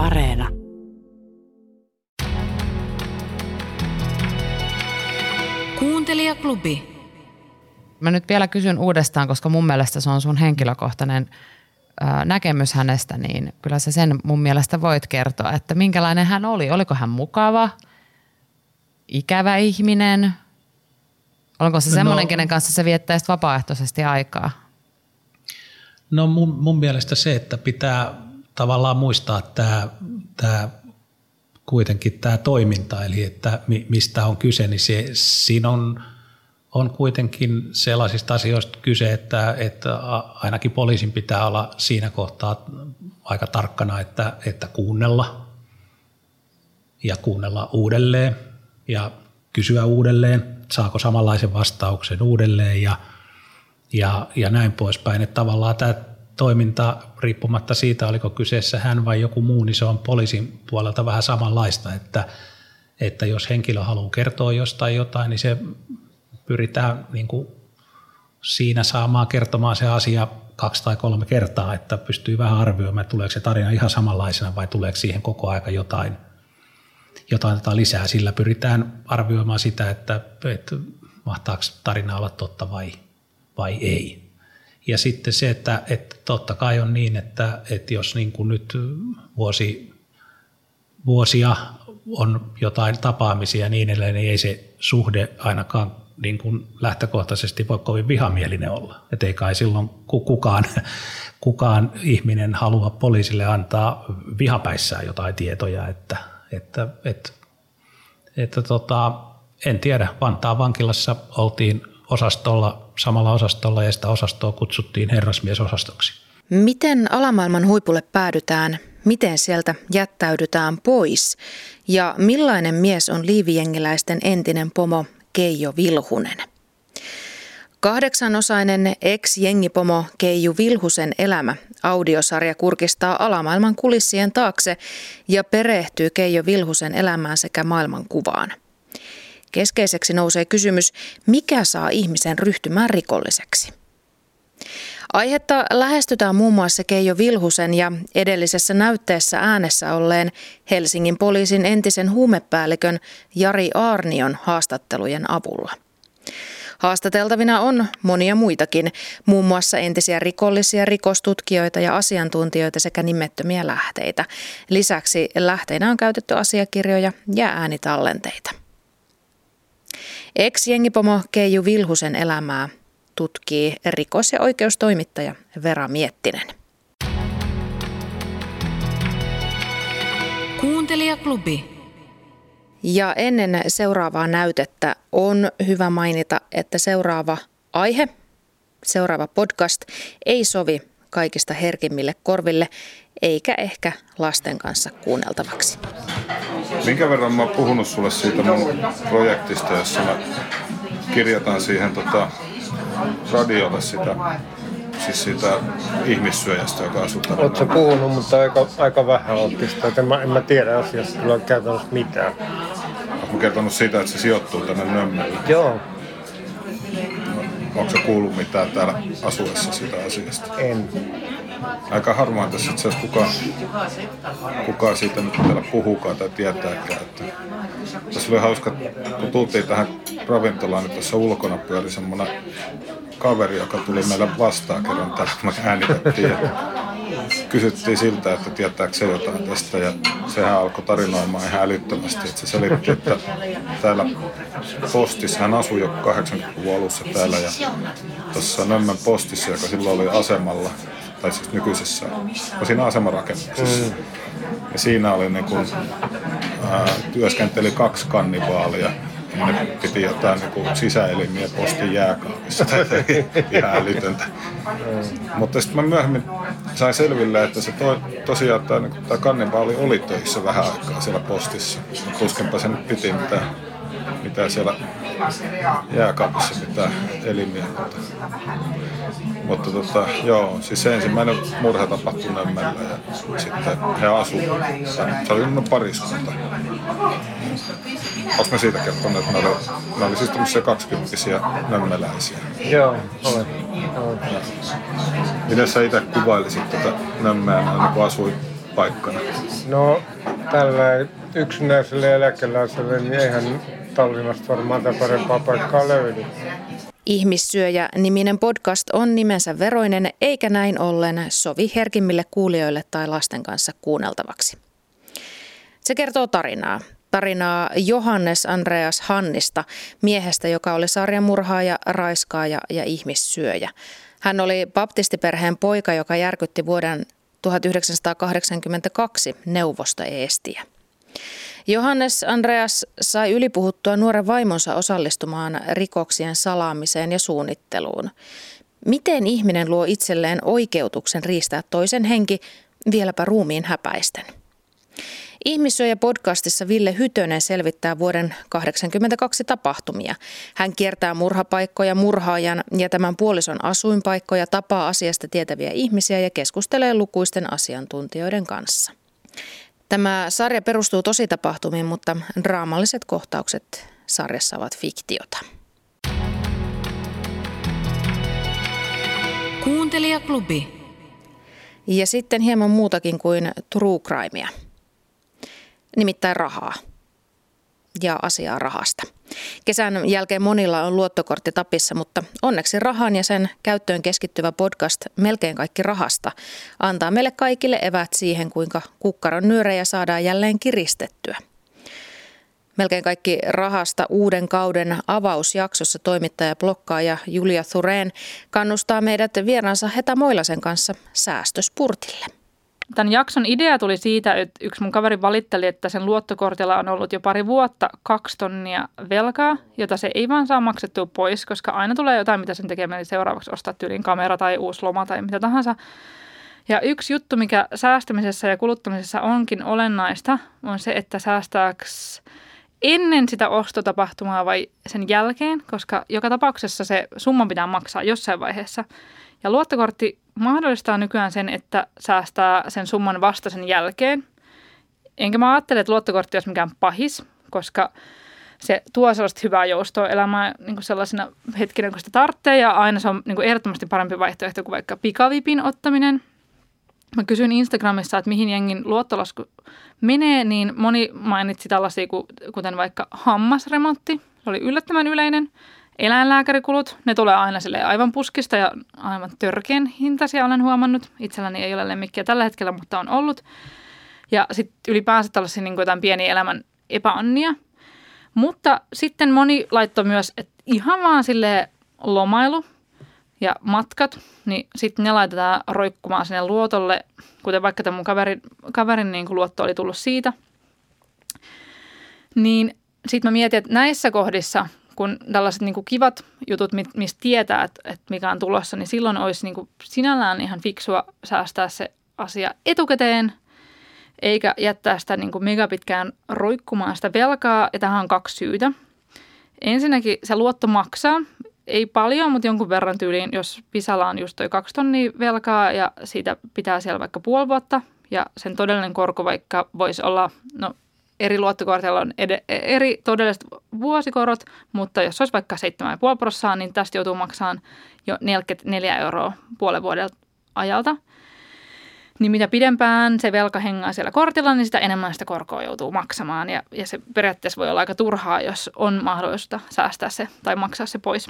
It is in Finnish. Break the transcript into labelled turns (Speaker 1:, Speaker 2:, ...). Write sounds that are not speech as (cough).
Speaker 1: Areena. Kuuntelijaklubi.
Speaker 2: Mä nyt vielä kysyn uudestaan, koska mun mielestä se on sun henkilökohtainen näkemys hänestä, niin kyllä sä sen mun mielestä voit kertoa, että minkälainen hän oli. Oliko hän mukava, ikävä ihminen? Oliko se semmoinen, no, kenen kanssa se viettäisi vapaaehtoisesti aikaa?
Speaker 3: No mun, mun mielestä se, että pitää tavallaan muistaa tämä, tämä kuitenkin tämä toiminta, eli että mistä on kyse, niin se, siinä on, on kuitenkin sellaisista asioista kyse, että, että ainakin poliisin pitää olla siinä kohtaa aika tarkkana, että, että kuunnella ja kuunnella uudelleen ja kysyä uudelleen, saako samanlaisen vastauksen uudelleen ja, ja, ja näin poispäin. Että tavallaan tämä toiminta, riippumatta siitä, oliko kyseessä hän vai joku muu, niin se on poliisin puolelta vähän samanlaista, että, että jos henkilö haluaa kertoa jostain jotain, niin se pyritään niin kuin siinä saamaan kertomaan se asia kaksi tai kolme kertaa, että pystyy vähän arvioimaan, että tuleeko se tarina ihan samanlaisena vai tuleeko siihen koko aika jotain, jotain jotain lisää. Sillä pyritään arvioimaan sitä, että, että mahtaako tarina olla totta vai, vai ei. Ja sitten se, että, että totta kai on niin, että, että jos niin kuin nyt vuosi, vuosia on jotain tapaamisia ja niin edelleen, niin ei se suhde ainakaan niin kuin lähtökohtaisesti voi kovin vihamielinen olla. Että ei kai silloin kukaan, kukaan ihminen halua poliisille antaa vihapäissään jotain tietoja, että, että, että, että tota, en tiedä, Vantaan vankilassa oltiin osastolla, samalla osastolla ja sitä osastoa kutsuttiin herrasmiesosastoksi.
Speaker 4: Miten alamaailman huipulle päädytään? Miten sieltä jättäydytään pois? Ja millainen mies on liivijengiläisten entinen pomo Keijo Vilhunen? Kahdeksanosainen ex-jengipomo Keiju Vilhusen elämä audiosarja kurkistaa alamaailman kulissien taakse ja perehtyy Keijo Vilhusen elämään sekä maailmankuvaan. Keskeiseksi nousee kysymys, mikä saa ihmisen ryhtymään rikolliseksi. Aihetta lähestytään muun muassa Keijo Vilhusen ja edellisessä näytteessä äänessä olleen Helsingin poliisin entisen huumepäällikön Jari Aarnion haastattelujen avulla. Haastateltavina on monia muitakin, muun muassa entisiä rikollisia, rikostutkijoita ja asiantuntijoita sekä nimettömiä lähteitä. Lisäksi lähteinä on käytetty asiakirjoja ja äänitallenteita. Ex-jengipomo Keiju Vilhusen elämää tutkii rikos- ja oikeustoimittaja Vera Miettinen. Kuuntelijaklubi. Ja ennen seuraavaa näytettä on hyvä mainita, että seuraava aihe, seuraava podcast ei sovi kaikista herkimmille korville, eikä ehkä lasten kanssa kuunneltavaksi.
Speaker 5: Minkä verran mä oon puhunut sulle siitä mun projektista, jossa mä kirjataan siihen tota, radiolle sitä, siis siitä ihmissyöjästä, joka asuu tänne.
Speaker 6: Oletko puhunut, mutta aika, aika vähän sitä. En mä, en mä tiedä asiasta kyllä käytännössä mitään.
Speaker 5: Oletko kertonut siitä, että se sijoittuu tänne Nömmelle?
Speaker 6: Joo.
Speaker 5: Onko se kuullut mitään täällä asuessa sitä asiasta?
Speaker 6: En
Speaker 5: aika harvoin tässä itse asiassa kukaan, kukaan siitä nyt täällä puhukaan tai tietääkään. Että tässä oli hauska, kun tultiin tähän ravintolaan, niin tuossa ulkona pyöri semmoinen kaveri, joka tuli meille vastaan kerran, että me äänitettiin. Kysyttiin siltä, että tietääkö se jotain tästä ja sehän alkoi tarinoimaan ihan älyttömästi. Että se selitti, että täällä postissa, hän asui jo 80-luvun alussa täällä ja tuossa Nömmän postissa, joka silloin oli asemalla, tai siis nykyisessä, siinä asemarakennuksessa. Mm. Ja siinä oli niin kuin, ää, työskenteli kaksi kannibaalia. Ja ne piti jotain niin kuin sisäelimiä postin jääkaapissa. (laughs) Ihan älytöntä. Mm. Mutta sitten mä myöhemmin sain selville, että se to, tosiaan tämä, niin tämä kannibaali oli töissä vähän aikaa siellä postissa. Tuskenpa se nyt piti mitään, mitään siellä jääkaapissa mitään elimiä. Mutta mutta tota, joo, siis se ensimmäinen murha tapahtui Nömmellä ja sitten he asuivat. Se oli minun pariskunta. Onko me siitä kertonut, että ne oli, ne oli siis tämmöisiä kaksikymppisiä nömmeläisiä?
Speaker 6: Joo, olen.
Speaker 5: Miten sä itse kuvailisit tätä Nömmeä niin kuin asuinpaikkana?
Speaker 6: No tällä yksinäiselle eläkeläiselle, niin eihän Tallinnasta varmaan tätä parempaa paikkaa löydy.
Speaker 4: Ihmissyöjä-niminen podcast on nimensä veroinen, eikä näin ollen sovi herkimmille kuulijoille tai lasten kanssa kuunneltavaksi. Se kertoo tarinaa. Tarinaa Johannes Andreas Hannista, miehestä, joka oli sarjamurhaaja, raiskaaja ja ihmissyöjä. Hän oli baptistiperheen poika, joka järkytti vuoden 1982 neuvosta Eestiä. Johannes Andreas sai ylipuhuttua nuoren vaimonsa osallistumaan rikoksien salaamiseen ja suunnitteluun. Miten ihminen luo itselleen oikeutuksen riistää toisen henki, vieläpä ruumiin häpäisten? Ihmissuoja podcastissa Ville Hytönen selvittää vuoden 1982 tapahtumia. Hän kiertää murhapaikkoja murhaajan ja tämän puolison asuinpaikkoja, tapaa asiasta tietäviä ihmisiä ja keskustelee lukuisten asiantuntijoiden kanssa. Tämä sarja perustuu tositapahtumiin, mutta draamalliset kohtaukset sarjassa ovat fiktiota. Kuuntelijaklubi. Ja sitten hieman muutakin kuin true crimea. Nimittäin rahaa ja asiaa rahasta. Kesän jälkeen monilla on luottokortti tapissa, mutta onneksi rahan ja sen käyttöön keskittyvä podcast Melkein kaikki rahasta antaa meille kaikille evät siihen, kuinka kukkaron nyörejä saadaan jälleen kiristettyä. Melkein kaikki rahasta uuden kauden avausjaksossa toimittaja blokkaaja Julia Thureen kannustaa meidät vieraansa Heta Moilasen kanssa säästöspurtille.
Speaker 1: Tämän jakson idea tuli siitä, että yksi mun kaveri valitteli, että sen luottokortilla on ollut jo pari vuotta kaksi tonnia velkaa, jota se ei vaan saa maksettua pois, koska aina tulee jotain, mitä sen tekee, eli seuraavaksi ostaa tyylin kamera tai uusi loma tai mitä tahansa. Ja yksi juttu, mikä säästämisessä ja kuluttamisessa onkin olennaista, on se, että säästääks ennen sitä ostotapahtumaa vai sen jälkeen, koska joka tapauksessa se summa pitää maksaa jossain vaiheessa. Ja luottokortti mahdollistaa nykyään sen, että säästää sen summan vasta sen jälkeen. Enkä mä ajattele, että luottokortti olisi mikään pahis, koska se tuo sellaista hyvää joustoa elämään niin kuin sellaisena hetkinä, kun sitä tarvitsee. Ja aina se on niin kuin ehdottomasti parempi vaihtoehto kuin vaikka pikavipin ottaminen. Mä kysyin Instagramissa, että mihin jengin luottolasku menee, niin moni mainitsi tällaisia, kuten vaikka hammasremontti. Se oli yllättävän yleinen eläinlääkärikulut, ne tulee aina sille aivan puskista ja aivan törkeän hintaisia olen huomannut. Itselläni ei ole lemmikkiä tällä hetkellä, mutta on ollut. Ja sitten ylipäänsä tällaisia niin jotain pieniä elämän epäonnia. Mutta sitten moni laittoi myös, että ihan vaan sille lomailu ja matkat, niin sitten ne laitetaan roikkumaan sinne luotolle, kuten vaikka tämä mun kaverin, kaverin niin kuin luotto oli tullut siitä. Niin sitten mä mietin, että näissä kohdissa – kun tällaiset niin kuin kivat jutut, mistä tietää, että, että mikä on tulossa, niin silloin olisi niin kuin sinällään ihan fiksua säästää se asia etukäteen, eikä jättää sitä niin kuin megapitkään roikkumaan sitä velkaa. Ja tähän on kaksi syytä. Ensinnäkin se luotto maksaa, ei paljon, mutta jonkun verran tyyliin, jos Pisalla on just toi kaksi tonnia velkaa ja siitä pitää siellä vaikka puoli vuotta ja sen todellinen korko vaikka voisi olla, no eri luottokorteilla on ed- eri todelliset vuosikorot, mutta jos olisi vaikka 7,5 prosenttia, niin tästä joutuu maksamaan jo 44 euroa puolen vuoden ajalta. Niin mitä pidempään se velka hengaa siellä kortilla, niin sitä enemmän sitä korkoa joutuu maksamaan. Ja, ja se periaatteessa voi olla aika turhaa, jos on mahdollista säästää se tai maksaa se pois.